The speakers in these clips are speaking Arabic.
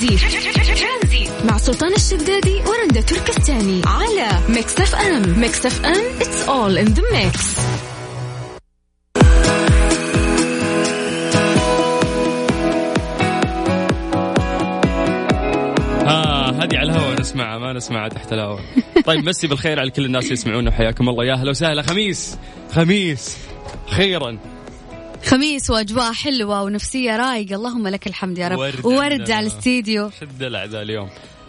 ترانزي مع سلطان الشدادي ورندا تركستاني على Mix FM. Mix FM it's all in the mix. هذه على الهواء نسمعها ما نسمعها تحت الهواء. طيب مسي بالخير على كل الناس يسمعونا حياكم الله. يا أهلا وسهلا خميس. خميس. خيرا. خميس وأجواء حلوة ونفسية رايقة. اللهم لك الحمد يا رب. ورد, ورد على الاستديو. شد العذا اليوم.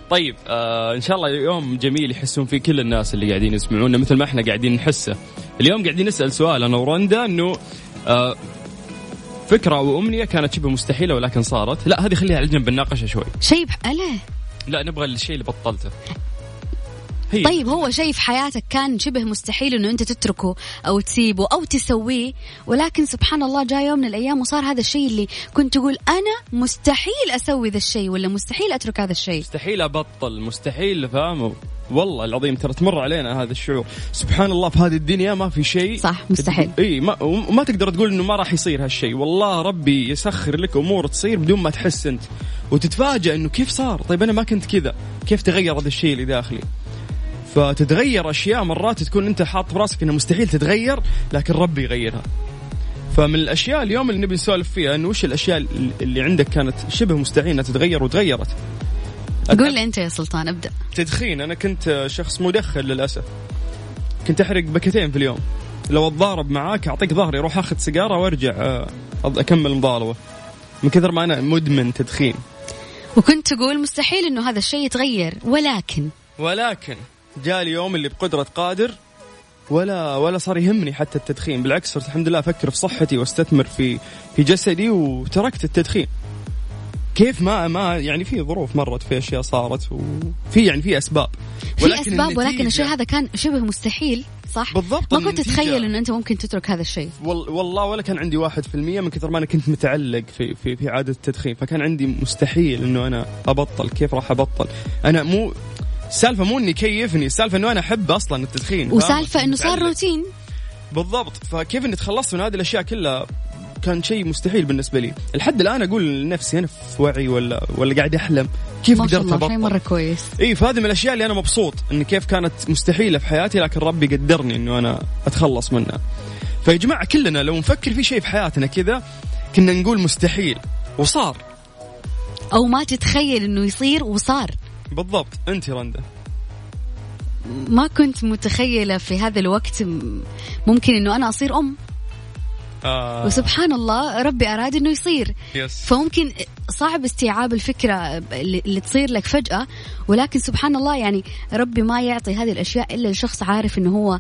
طيب آه إن شاء الله يوم جميل يحسون فيه كل الناس اللي قاعدين يسمعونا مثل ما إحنا قاعدين نحسه. اليوم قاعدين نسأل سؤال أنا ورندا إنه آه فكرة أو أمنية كانت شبه مستحيلة ولكن صارت. لا هذه خليها على جنب بناقشها شوي. شيء أله لا نبغى الشيء اللي بطلته. هي. طيب هو شيء في حياتك كان شبه مستحيل إنه أنت تتركه أو تسيبه أو تسويه ولكن سبحان الله جاء يوم من الأيام وصار هذا الشيء اللي كنت تقول أنا مستحيل أسوي ذا الشيء ولا مستحيل أترك هذا الشيء. مستحيل أبطل مستحيل فاهمه والله العظيم ترى تمر علينا هذا الشعور. سبحان الله في هذه الدنيا ما في شيء. صح مستحيل. إي ما وما تقدر تقول إنه ما راح يصير هالشيء. والله ربي يسخر لك أمور تصير بدون ما تحس أنت. وتتفاجئ إنه كيف صار؟ طيب أنا ما كنت كذا. كيف تغير هذا الشيء اللي داخلي؟ فتتغير أشياء مرات تكون أنت حاط براسك انها مستحيل تتغير لكن ربي يغيرها. فمن الأشياء اليوم اللي نبي نسولف فيها إنه وش الأشياء اللي عندك كانت شبه مستحيل انها تتغير وتغيرت؟ قول لي أنت يا سلطان ابدأ. تدخين أنا كنت شخص مدخن للأسف. كنت أحرق بكتين في اليوم. لو أتضارب معاك أعطيك ظهري أروح أخذ سيجارة وأرجع آه، أكمل مضاربة. من كثر ما أنا مدمن تدخين. وكنت تقول مستحيل إنه هذا الشيء يتغير ولكن. ولكن. جاء اليوم اللي بقدرة قادر ولا ولا صار يهمني حتى التدخين. بالعكس صرت الحمد لله أفكر في صحتي وأستثمر في في جسدي وتركت التدخين. كيف ما ما يعني في ظروف مرت في أشياء صارت وفي يعني في أسباب. ولكن في أسباب ولكن الشيء هذا كان شبه مستحيل صح؟ بالضبط ما كنت تتخيل إن أنت ممكن تترك هذا الشيء. والله ولا كان عندي واحد في المية من كثر ما أنا كنت متعلق في في في عاده التدخين. فكان عندي مستحيل إنه أنا أبطل. كيف راح أبطل؟ أنا مو السالفه مو إني كيفني السالفه إنه أنا أحب أصلا التدخين وسالفة إنه صار روتين. بالضبط فكيف إني تخلصت من هذه الأشياء كلها كان شيء مستحيل بالنسبة لي. لحد الآن أقول لنفسي أنا في وعي ولا ولا قاعد أحلم. كيف قدرت أبطل؟ مرة كويس. إي فهذه من الأشياء اللي أنا مبسوط إن كيف كانت مستحيلة في حياتي لكن ربي قدرني إنه أنا أتخلص منها. فيا جماعة كلنا لو نفكر في شيء في حياتنا كذا كنا نقول مستحيل وصار. أو ما تتخيل إنه يصير وصار. بالضبط. أنت رندا. ما كنت متخيلة في هذا الوقت ممكن إنه أنا أصير أم. آه. وسبحان الله ربي أراد إنه يصير. يس. فممكن صعب استيعاب الفكرة اللي تصير لك فجأة. ولكن سبحان الله يعني ربي ما يعطي هذه الأشياء إلا لشخص عارف إنه هو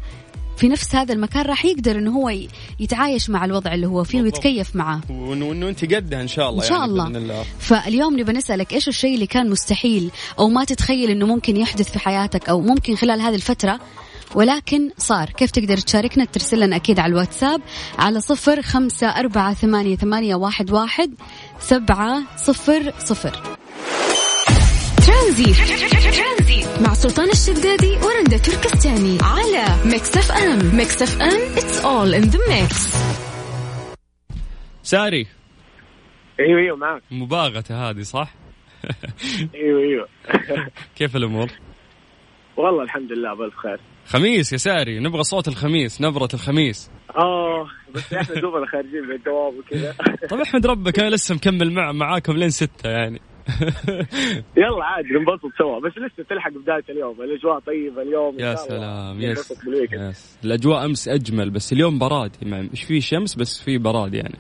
في نفس هذا المكان راح يقدر إنه هو يتعايش مع الوضع اللي هو فيه ويتكيف معاه وانه انت قدها إن شاء الله إن شاء يعني الله. الله. فاليوم نبى نسألك إيش الشيء اللي كان مستحيل أو ما تتخيل إنه ممكن يحدث في حياتك أو ممكن خلال هذه الفترة ولكن صار. كيف تقدر تشاركنا؟ ترسل لنا أكيد على الواتساب على صفر خمسة أربعة ثمانية, ثمانية واحد, واحد سبعة صفر صفر. ترانزي. مع سلطان الشدادي ورندا تركستاني على Mix FM Mix FM it's all in the mix. ساري. أيوه أيوه معك. مباغتة هذه صح؟ أيوه أيوه. كيف الأمور؟ والله الحمد لله بألف خير. خميس يا ساري نبغى صوت الخميس نبرة الخميس. آه بس إحنا دوبنا خارجين من الدوام وكذا. طيب أحمد ربك أنا لسه مكمل مع معاكم لين ستة يعني. يلا عادي ننبسط سوا. بس لسه تلحق بداية اليوم. الأجواء طيبة اليوم يا سلام يس, يس. الأجواء أمس أجمل بس اليوم براد. مش في شمس بس في براد يعني.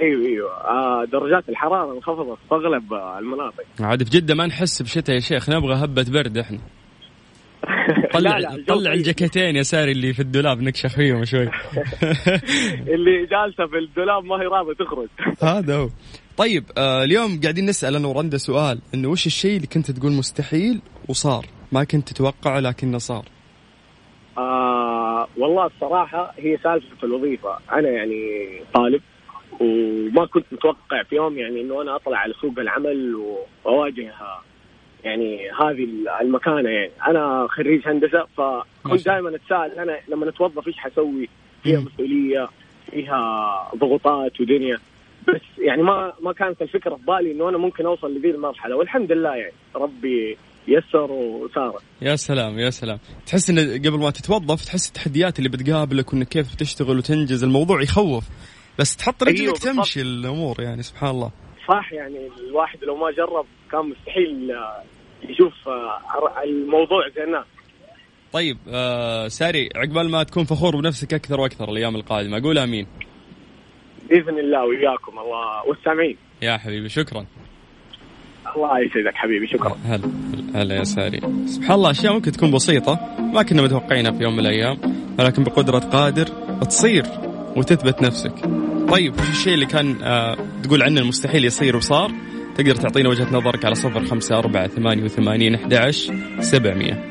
أيوه أيوه. آه درجات الحرارة انخفضت في أغلب المناطق. عاد في جدة ما نحس بشتاء يا شيخ نبغى هبة برد إحنا. طلع لا لا طلع الجاكيتين يا ساري اللي في الدولاب نكشخ فيهم شوي. اللي جالسة في الدولاب ما هي راضيه تخرج هذا هو. طيب آه اليوم قاعدين نسأل أنا ورندا سؤال إنه وش الشيء اللي كنت تقول مستحيل وصار؟ ما كنت تتوقعه لكنه صار. آه والله الصراحة هي سالفة في الوظيفة. أنا يعني طالب وما كنت متوقع في يوم يعني إنه أنا أطلع على سوق العمل وأواجه يعني هذه المكانة يعني. أنا خريج هندسة فكنت دائما أتساءل أنا لما اتوظف إيش حسوي؟ فيها مسؤولية فيها ضغوطات ودنيا. بس يعني ما ما كانت الفكرة في بالي إنه أنا ممكن أوصل لذي المرحلة والحمد لله يعني ربي يسر وسار يا سلام يا سلام. تحس إن قبل ما تتوظف تحس التحديات اللي بتقابلك وإنك كيف تشتغل وتنجز الموضوع يخوف. بس تحط رجلك أيوة تمشي الأمور يعني سبحان الله. صح يعني الواحد لو ما جرب كان مستحيل آه، يشوف آه، الموضوع زي الناس طيب آه ساري عقبال ما تكون فخور بنفسك أكثر وأكثر الأيام القادمة قول آمين. بإذن الله وياكم الله والسامعين. يا حبيبي شكرا. الله يسعدك حبيبي شكرا. هلا هلا يا ساري. سبحان الله أشياء ممكن تكون بسيطة ما كنا متوقعينها في يوم من الأيام ولكن بقدرة قادر تصير وتثبت نفسك. طيب وش الشيء اللي كان آه تقول عنه المستحيل يصير وصار؟ تقدر تعطينا وجهة نظرك على صفر خمسة أربعة ثمانية وثمانين أحد عشر سبعمية.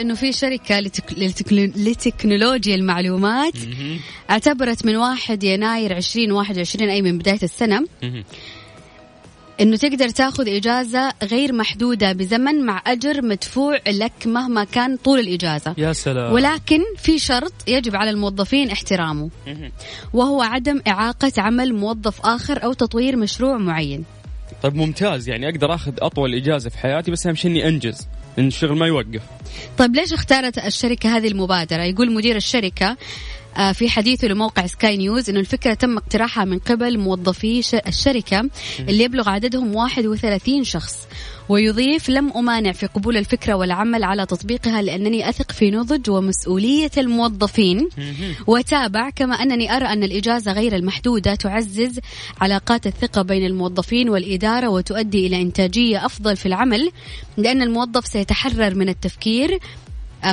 انه في شركة لتك... لتك... لتكنولوجيا المعلومات اعتبرت من 1 يناير 2021 أي من بداية السنة إنه تقدر تاخذ إجازة غير محدودة بزمن مع أجر مدفوع لك مهما كان طول الإجازة. يا سلام. ولكن في شرط يجب على الموظفين احترامه وهو عدم إعاقة عمل موظف آخر أو تطوير مشروع معين. طيب ممتاز يعني أقدر آخذ أطول إجازة في حياتي بس أهم شيء إني أنجز. ان الشغل ما يوقف. طيب ليش اختارت الشركة هذه المبادرة؟ يقول مدير الشركة آه، في حديثه لموقع سكاي نيوز إنه الفكرة تم اقتراحها من قبل موظفي الشركة اللي يبلغ عددهم 31 شخص ويضيف لم أمانع في قبول الفكرة والعمل على تطبيقها لأنني أثق في نضج ومسؤولية الموظفين. وتابع كما أنني أرى أن الإجازة غير المحدودة تعزز علاقات الثقة بين الموظفين والإدارة وتؤدي إلى إنتاجية أفضل في العمل لأن الموظف سيتحرر من التفكير آه،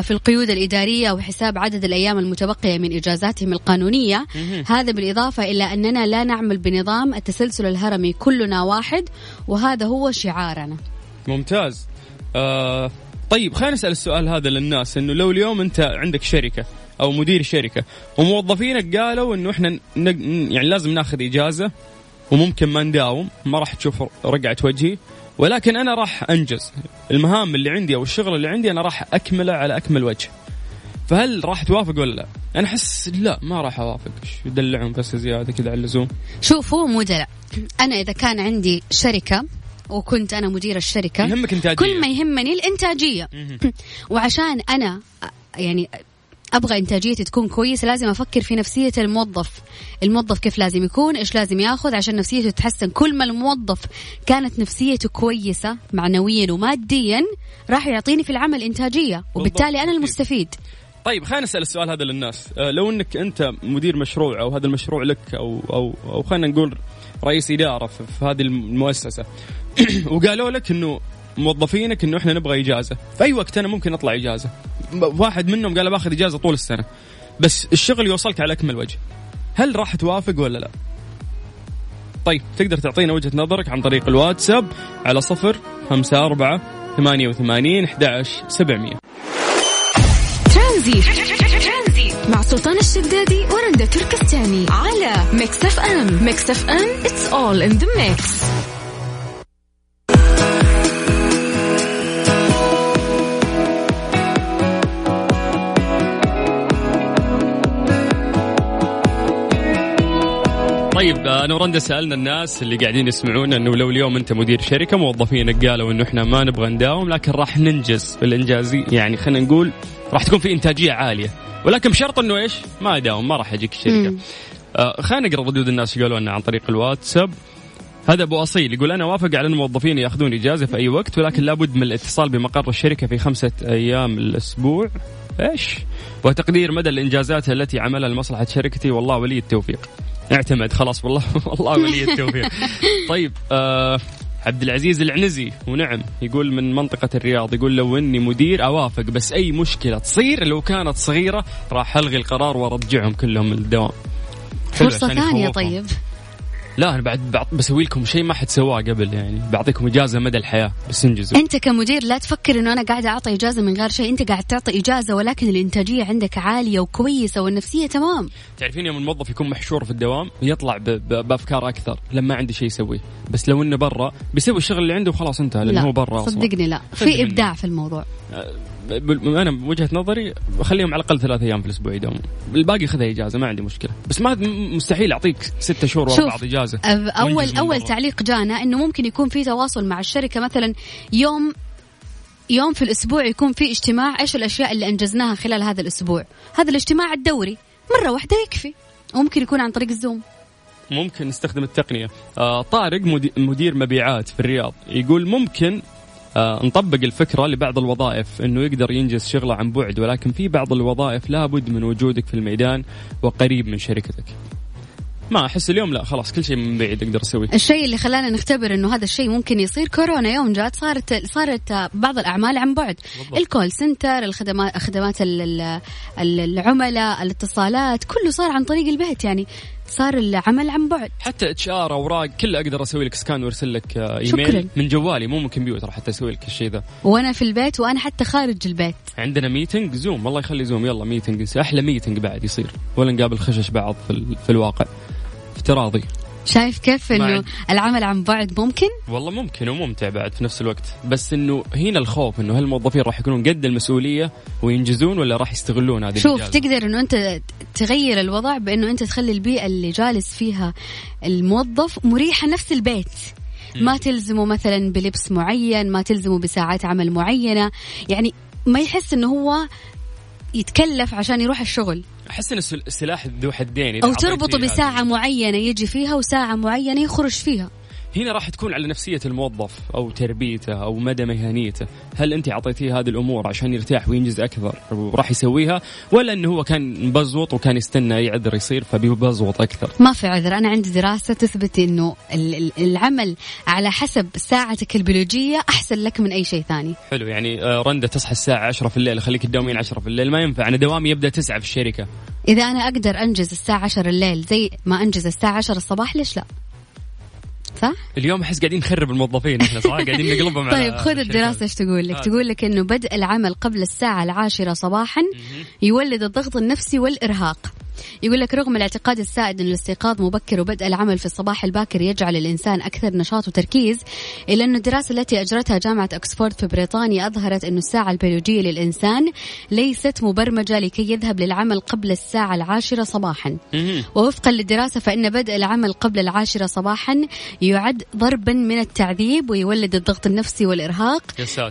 في القيود الإدارية وحساب عدد الأيام المتبقية من إجازاتهم القانونية. هذا بالإضافة إلى أننا لا نعمل بنظام التسلسل الهرمي كلنا واحد وهذا هو شعارنا. ممتاز. آه طيب خلينا نسأل السؤال هذا للناس إنه لو اليوم أنت عندك شركة أو مدير شركة وموظفينك قالوا إنه إحنا يعني لازم ناخذ إجازة وممكن ما نداوم ما راح تشوف رقعة وجهي ولكن أنا راح أنجز. المهام اللي عندي أو الشغل اللي عندي أنا راح أكمله على أكمل وجه. فهل راح توافق ولا لا؟ أنا أحس لا ما راح أوافق. يدلعهم بس زيادة كذا على اللزوم؟ شوف هو مو دلع. أنا إذا كان عندي شركة وكنت أنا مدير الشركة يهمك إنتاجية. كل ما يهمني الإنتاجية. وعشان أنا يعني أبغى إنتاجيتي تكون كويسة لازم أفكر في نفسية الموظف. الموظف كيف لازم يكون إيش لازم ياخذ عشان نفسيته تتحسن. كل ما الموظف كانت نفسيته كويسة معنويا وماديا راح يعطيني في العمل إنتاجية وبالتالي أنا المستفيد. طيب خلينا نسأل السؤال هذا للناس. آه، لو إنك أنت مدير مشروع أو هذا المشروع لك أو أو أو خلينا نقول رئيس إدارة في هذه المؤسسة وقالوا لك إنه موظفينك إنه إحنا نبغى إجازة في أي وقت أنا ممكن أطلع إجازة؟ واحد منهم قال باخذ إجازة طول السنة. بس الشغل يوصلك على أكمل وجه. هل راح توافق ولا لا؟ طيب تقدر تعطينا وجهة نظرك عن طريق الواتساب على صفر خمسة أربعة ثمانية وثمانين أحد سبعمية. مع سلطان الشدادي ورندا تركستاني على ميكس أف أم. ميكس أف أم it's all in the mix. أنا ورندا سالنا الناس اللي قاعدين يسمعونا إنه لو اليوم أنت مدير شركة موظفينك قالوا إنه إحنا ما نبغى نداوم لكن راح ننجز في الانجازي يعني خلينا نقول راح تكون في إنتاجية عالية ولكن بشرط إنه إيش؟ ما اداوم ما راح اجيك الشركة. آه خلينا نقرأ ردود الناس قالوا لنا عن طريق الواتساب. هذا أبو أصيل يقول أنا وافق على إن الموظفين يأخذون إجازة في أي وقت ولكن لابد من الاتصال بمقر الشركة في خمسة أيام الأسبوع. إيش؟ وتقدير مدى الإنجازات التي عملها لمصلحة شركتي والله ولي التوفيق. اعتمد خلاص والله والله ولي التوفيق. طيب آه عبد العزيز العنزي ونعم يقول من منطقة الرياض يقول لو إني مدير أوافق بس أي مشكلة تصير لو كانت صغيرة راح ألغي القرار وأرجعهم كلهم الدوام. فرصة ثانية طيب. لا أنا بعد بسوي لكم شيء ما حد سواه قبل يعني. بعطيكم إجازة مدى الحياة بس انجزوا. أنت كمدير لا تفكر إنه أنا قاعدة أعطي إجازة من غير شيء. أنت قاعد تعطي إجازة ولكن الإنتاجية عندك عالية وكويسة والنفسية تمام. تعرفين يوم الموظف يكون محشور في الدوام يطلع ب- ب- بأفكار أكثر. لما عنده شيء يسويه. بس لو إنه برا بيسوي الشغل اللي عنده وخلاص انتهى لأنه هو برا صدقني لا. في إبداع في الموضوع. أنا بوجهة نظري خليهم على الأقل ثلاث أيام في الأسبوع يداومون. الباقي خذها إجازة ما عندي مشكلة. بس ما مستحيل أعطيك ستة شهور ورا بعض إجازة. اول أول. تعليق جانا إنه ممكن يكون في تواصل مع الشركة مثلا يوم يوم في الأسبوع يكون في اجتماع إيش الأشياء اللي أنجزناها خلال هذا الأسبوع. هذا الاجتماع الدوري مرة واحدة يكفي. وممكن يكون عن طريق الزوم. ممكن نستخدم التقنية. آه طارق مدي- مدير مبيعات في الرياض يقول ممكن نطبق الفكرة لبعض الوظائف إنه يقدر ينجز شغله عن بعد ولكن في بعض الوظائف لابد من وجودك في الميدان وقريب من شركتك. ما أحس اليوم لا خلاص كل شيء من بعيد أقدر أسويه. الشيء اللي خلانا نختبر إنه هذا الشيء ممكن يصير كورونا يوم جات صارت صارت بعض الأعمال عن بعد. بالضبط. ال call center الخدمات خدمات ال- ال- ال- العملاء الاتصالات كله صار عن طريق البيت يعني. صار العمل عن بعد. حتى HR أوراق كله أقدر أسوي لك scan وأرسل لك آه، إيميل. شكراً. من جوالي مو من كمبيوتر حتى أسوي لك الشيء ذا. وأنا في البيت وأنا حتى خارج البيت. عندنا meeting زوم الله يخلي زوم يلا meeting أحلى meeting بعد يصير. ولا نقابل خشش بعض في, في الواقع. افتراضي. شايف كيف إنه. العمل عن بعد ممكن؟ والله ممكن وممتع بعد في نفس الوقت. بس إنه هنا الخوف إنه هل الموظفين راح يكونون قد المسؤولية وينجزون ولا راح يستغلون هذه شوف الإجازة؟ تقدر إنه أنت تغير الوضع بإنه أنت تخلي البيئة اللي جالس فيها الموظف مريحة نفس البيت. ما تلزمه مثلا بلبس معين ما تلزمه بساعات عمل معينة. يعني ما يحس إنه هو يتكلف عشان يروح الشغل أحس إن السل- السلاح ذو حدين أو تربطه. بساعة معينة يجي فيها وساعة معينة يخرج فيها هنا راح تكون على نفسية الموظف أو تربيته أو مدى مهنيته. هل أنت أعطيتيه هذه الأمور عشان يرتاح وينجز أكثر وراح يسويها ولا إنه هو كان مبزوط وكان يستنى اي عذر يصير فبيبزوط أكثر؟ ما في عذر. أنا عندي دراسة تثبت أنه ال- ال- العمل على حسب ساعتك البيولوجية أحسن لك من أي شيء ثاني. حلو يعني آه، رندا تصحى الساعة 10 في الليل خليك تداومين 10 في الليل ما ينفع. أنا دوامي يبدأ 9 في الشركة. إذا أنا أقدر أنجز الساعة 10 الليل زي ما أنجز الساعة 10 الصباح ليش لا؟ صح؟ اليوم أحس قاعدين نخرب الموظفين إحنا صح قاعدين نقلبهم على طيب خذ. الدراسة إيش تقول لك؟ آه. تقول لك إنه بدء العمل قبل الساعة العاشرة صباحا يولد الضغط النفسي والإرهاق. يقول لك رغم الاعتقاد السائد أن الاستيقاظ مبكر وبدء العمل في الصباح الباكر يجعل الإنسان أكثر نشاط وتركيز إلا أن الدراسة التي أجرتها جامعة أكسفورد في بريطانيا أظهرت أن الساعة البيولوجية للإنسان ليست مبرمجة لكي يذهب للعمل قبل الساعة العاشرة صباحا. ووفقا للدراسة فإن بدء العمل قبل العاشرة صباحا يعد ضربا من التعذيب ويولد الضغط النفسي والإرهاق.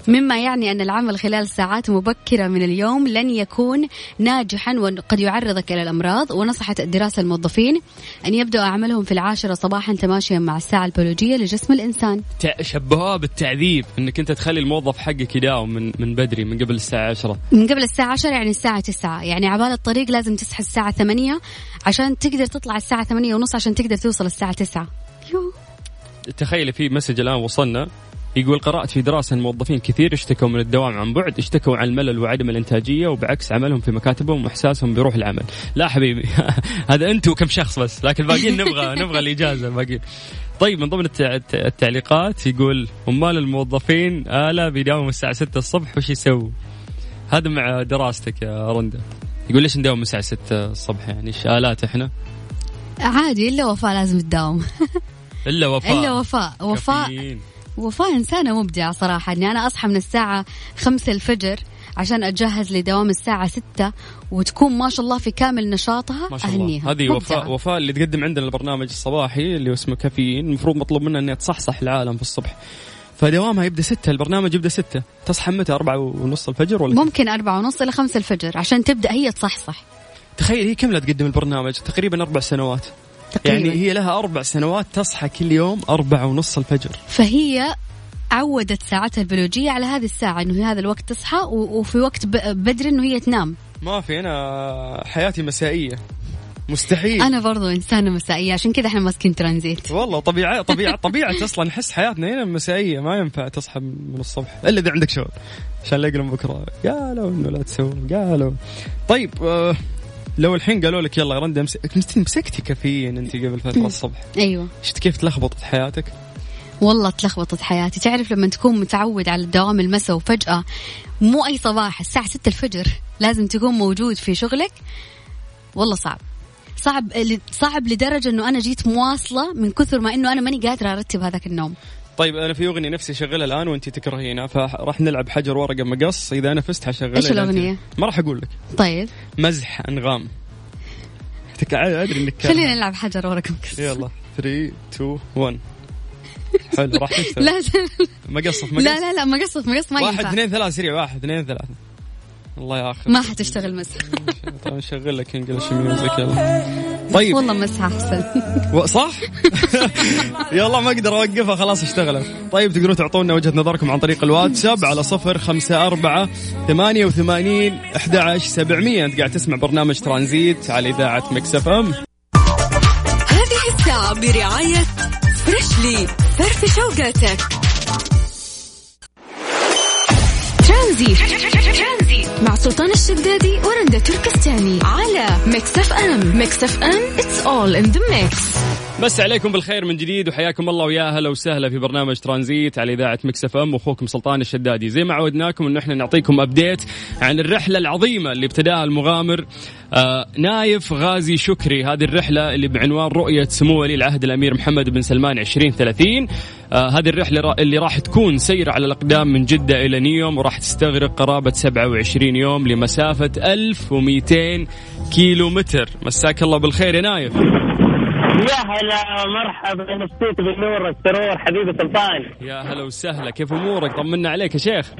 مما يعني أن العمل خلال ساعات مبكرة من اليوم لن يكون ناجحا وقد يعرضك إلى الأمراض. ونصحت الدراسة الموظفين أن يبدأوا عملهم في العاشرة صباحا تماشيا مع الساعة البيولوجية لجسم الإنسان. شبهوها بالتعذيب إنك أنت تخلي الموظف حقك يداوم من من بدري من قبل الساعة 10 من قبل الساعة 10 يعني الساعة 9 يعني عبال الطريق لازم تصحى الساعة 8 عشان تقدر تطلع الساعة 8 ونص عشان تقدر توصل الساعة 9 يو تخيلي في message الآن وصلنا. يقول قرأت في دراسة أن موظفين كثير اشتكوا من الدوام عن بعد اشتكوا عن الملل وعدم الإنتاجية وبعكس عملهم في مكاتبهم وإحساسهم بروح العمل. لا حبيبي هذا أنت وكم شخص بس لكن الباقيين نبغى نبغى الإجازة الباقيين. طيب من ضمن التع- الت- التعليقات يقول أمال الموظفين آلة بيداوموا الساعة 6 الصبح وش يسووا؟ هذا مع دراستك يا رندا. يقول ليش نداوم الساعة 6 الصبح يعني؟ إيش آلات إحنا؟ عادي إلا وفاء لازم تداوم. إلا وفاء. إلا وفاء. وفاء. وفاء إنسانة مبدعة صراحة إني أنا أصحى من الساعة خمسة الفجر عشان أتجهز لدوام الساعة ستة وتكون ما شاء الله في كامل نشاطها ما شاء الله. أهنيها. هذه. وفاء وفاء اللي تقدم عندنا البرنامج الصباحي اللي اسمه كافيين المفروض مطلوب منها انها تصحصح العالم في الصبح. فدوامها يبدأ ستة البرنامج يبدأ ستة. تصحى متى أربعة ونص الفجر ولا ممكن أربعة ونص إلى خمسة الفجر عشان تبدأ هي تصحصح. تخيل هي كم لا تقدم البرنامج؟ تقريبا أربع سنوات. تقريبا. يعني هي لها أربع سنوات تصحى كل يوم أربعة ونص الفجر. فهي عودت ساعتها البيولوجية على هذه الساعة إنه في هذا الوقت تصحى وفي وقت بدري إنه هي تنام. ما في أنا حياتي مسائية. مستحيل. أنا برضو إنسانة مسائية عشان كذا إحنا ماسكين ترانزيت. والله طبيعة طبيعة طبيعة أصلا نحس حياتنا هنا مسائية ما ينفع تصحى من الصبح. إلا إذا عندك شغل عشان لا يقولون بكرة. قالوا إنه لا تسوي قالوا. طيب آه لو الحين قالوا لك يلا رندا امس- مسكتي كافيين انت قبل فترة الصبح. أيوه. شفت كيف تلخبطت حياتك؟ والله تلخبطت حياتي. تعرف لما تكون متعود على الدوام المساء وفجأة مو أي صباح الساعة 6 الفجر لازم تكون موجود في شغلك؟ والله صعب. صعب صعب لدرجة إنه أنا جيت مواصلة من كثر ما إنه أنا ماني قادرة أرتب هذاك النوم. طيب أنا في أغنية نفسي أشغلها الآن وانت تكرهينها فراح نلعب حجر ورقة مقص. إذا أنا فزت حشغلها أنت- الأغنية؟ ما راح أقول لك. طيب. مزح أنغام. أدري إنك. خلينا نلعب حجر ورقم كسر يلا. 3 2 1 حلو راح تشتغل لا مقص في مقص لا لا لا مقصف مقص ما واحد ينفع. اثنين ثلاث سريع واحد اثنين ثلاثة. الله ياخذ. ما حتشتغل مسح طيب نشغل لك إنجلش ميوزك يلا. طيب. والله مسح أحسن. و- صح؟ يلا ما أقدر أوقفها خلاص اشتغلت. طيب تقدروا تعطونا وجهة نظركم عن طريق الواتساب على صفر خمسة أربعة ثمانية وثمانين أحد عشر سبعمية. أنت قاعد تسمع برنامج ترانزيت على إذاعة مكسف أم. هذه الساعة برعاية فريشلي فرف شوقاتك. ترانزيت. مع سلطان الشدادي ورندا تركستاني على ميكس اف ام. ميكس اف ام it's all in the mix. مساكم بالخير من جديد وحياكم الله ويا هلا وسهلا في برنامج ترانزيت على إذاعة مكس إف إم واخوكم سلطان الشدادي. زي ما عودناكم انه إحنا نعطيكم update عن الرحلة العظيمة اللي ابتداها المغامر آه نايف غازي شكري. هذه الرحلة اللي بعنوان رؤية سمو ولي العهد الأمير محمد بن سلمان 2030 آه هذه الرحلة اللي راح تكون سير على الأقدام من جدة إلى نيوم وراح تستغرق قرابة 27 يوم لمسافة 1200 كيلو متر مساك الله بالخير يا نايف. يا هلا مرحبا مسيت بالنور والسرور حبيبي سلطان. يا هلا وسهلا كيف أمورك؟ طمنا عليك يا شيخ.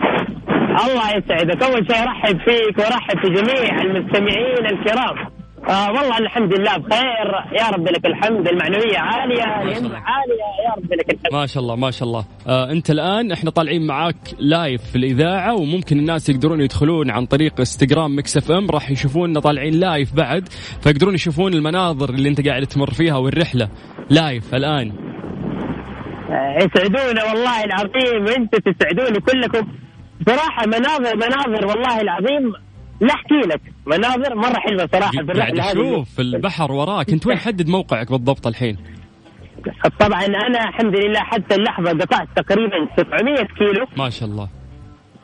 الله يسعدك. أول شيء أرحب فيك وأرحب في جميع المستمعين الكرام. آه والله الحمد لله بخير. يا رب لك الحمد. المعنوية عالية عالية. يا رب لك الحمد. ما شاء الله ما شاء الله. آه انت الآن إحنا طالعين معاك live في الإذاعة وممكن الناس يقدرون يدخلون عن طريق انستغرام مكس اف ام راح يشوفوننا طالعين live بعد فيقدرون يشوفون المناظر اللي انت قاعد تمر فيها والرحلة live الآن. آه يسعدونا والله العظيم. وأنتم تسعدوني كلكم. صراحة مناظر مناظر والله العظيم لا احكي لك. مناظر صراحة في قاعد الرحلة هذه. أشوف البحر وراك. أنت وين حدد موقعك بالضبط الحين؟ طبعا أنا الحمد لله حتى اللحظة قطعت تقريبا 700 كيلو. ما شاء الله.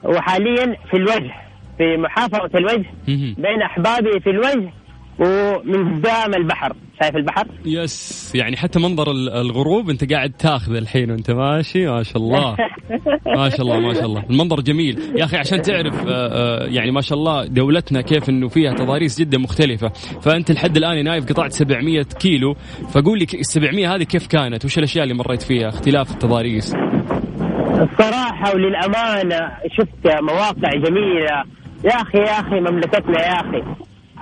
وحاليا في الوجه في محافظة الوجه. بين أحبابي في الوجه ومن قدام البحر. شايف البحر؟ يس. يعني حتى منظر ال- الغروب انت قاعد تاخذ الحين وانت ماشي. ما شاء الله. ما شاء الله ما شاء الله. المنظر جميل. يا أخي عشان تعرف آه، آه، يعني ما شاء الله دولتنا كيف إنه فيها تضاريس جدا مختلفة. فأنت لحد الآن يا نايف قطعت 700 كيلو. فقول لي ال 700 هذه كيف كانت؟ وش الأشياء اللي مريت فيها؟ اختلاف التضاريس. الصراحة وللأمانة شفت مواقع جميلة. يا أخي يا أخي مملكتنا يا أخي.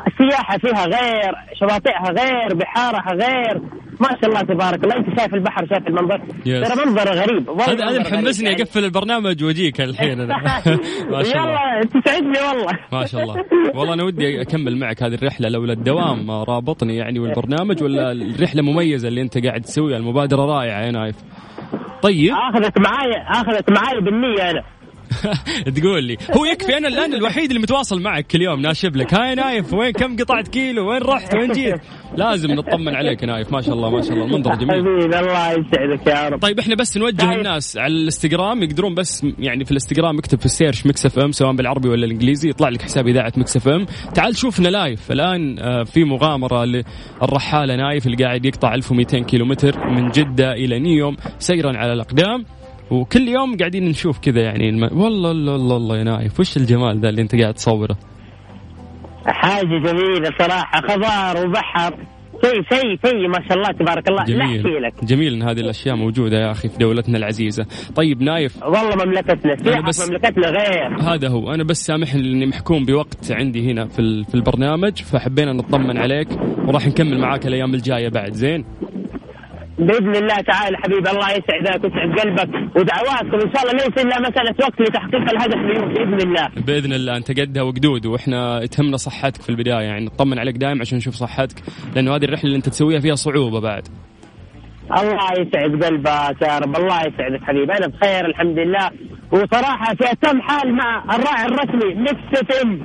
السياحة فيها غير شواطئها غير بحارها غير. ما شاء الله تبارك الله. أنت شايف البحر شايف المنظر. ترى منظر غريب. هذا هذا محمسني يعني. أقفل البرنامج وأجيك الحين أنا. ما شاء الله. يلا تسعدني والله. ما شاء الله. والله أنا ودي أكمل معك هذه الرحلة لولا الدوام. رابطني يعني والبرنامج ولا الرحلة مميزة اللي أنت قاعد تسويها المبادرة رائعة يا نايف. طيب. آخذت معايا آخذت معايا بالنية أنا. تقول لي هو يكفي أنا الآن الوحيد اللي متواصل معك كل يوم ناشب لك. هاي نايف وين كم قطعت كيلو؟ وين رحت؟ وين جيت؟ لازم نطمن عليك يا نايف ما شاء الله ما شاء الله المنظر جميل. حبيبي الله يسعدك يا رب. طيب إحنا بس نوجه طيب. الناس على الإنستغرام يقدرون بس يعني في الإنستغرام اكتب في ال search مكس إف إم سواء بالعربي ولا الإنجليزي يطلع لك حساب إذاعة مكس إف إم. تعال شوفنا live الآن آه، في مغامرة للرحالة. نايف اللي قاعد يقطع 1200 كيلومتر من جدة إلى نيوم سيرا على الأقدام. وكل يوم قاعدين نشوف كذا يعني الم... والله الله الله الله يا نايف وش الجمال ذا اللي انت قاعد تصوره؟ حاجة جميلة صراحة خضار وبحر. شيء شيء شيء ما شاء الله تبارك الله. لا أحكي جميل لك. جميل إن هذه الأشياء موجودة يا أخي في دولتنا العزيزة. طيب نايف. والله مملكتنا سياحة بس- مملكتنا غير. هذا هو. أنا بس سامحني لأني محكوم بوقت عندي هنا في في البرنامج فحبينا نطمن عليك وراح نكمل معاك الأيام الجاية بعد. زين؟ بإذن الله تعالى حبيبي الله يسعدك ويسعد قلبك. ودعواتكم إن شاء الله ليس إلا مسألة وقت لتحقيق الهدف اليوم بإذن الله. بإذن الله أنت قدها وقدود وإحنا تهمنا صحتك في البداية. يعني نطمن عليك دائما عشان نشوف صحتك لأنه هذه الرحلة اللي أنت تسويها فيها صعوبة بعد. الله يسعد قلبك يا رب الله يسعدك حبيبي أنا بخير الحمد لله. وصراحة في أتم حال مع الراعي الرسمي ميكس ام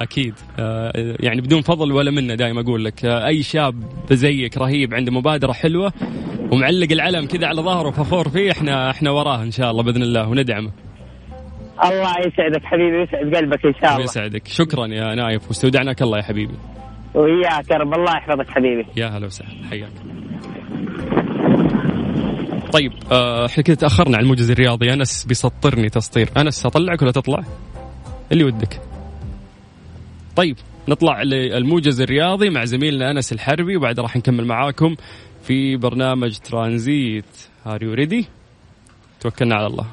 أكيد. آه، يعني بدون فضل ولا منة دائما أقول لك. آه، أي شاب زيك رهيب عنده مبادرة حلوة ومعلق العلم كذا على ظهره وفخور فيه إحنا إحنا وراه إن شاء الله بإذن الله وندعمه. الله يسعدك حبيبي ويسعد قلبك إن شاء الله. ويسعدك. شكرا يا نايف واستودعناك الله يا حبيبي. وياك يا رب الله يحفظك حبيبي. يا هلا وسهلا حياك طيب آه، إحنا كذا تأخرنا على الموجز الرياضي. أنس بيسطرني تسطير أنس أطلعك ولا تطلع؟ اللي ودك. طيب نطلع للموجز الرياضي مع زميلنا أنس الحربي وبعد راح نكمل معاكم في برنامج ترانزيت. are you ready توكلنا على الله.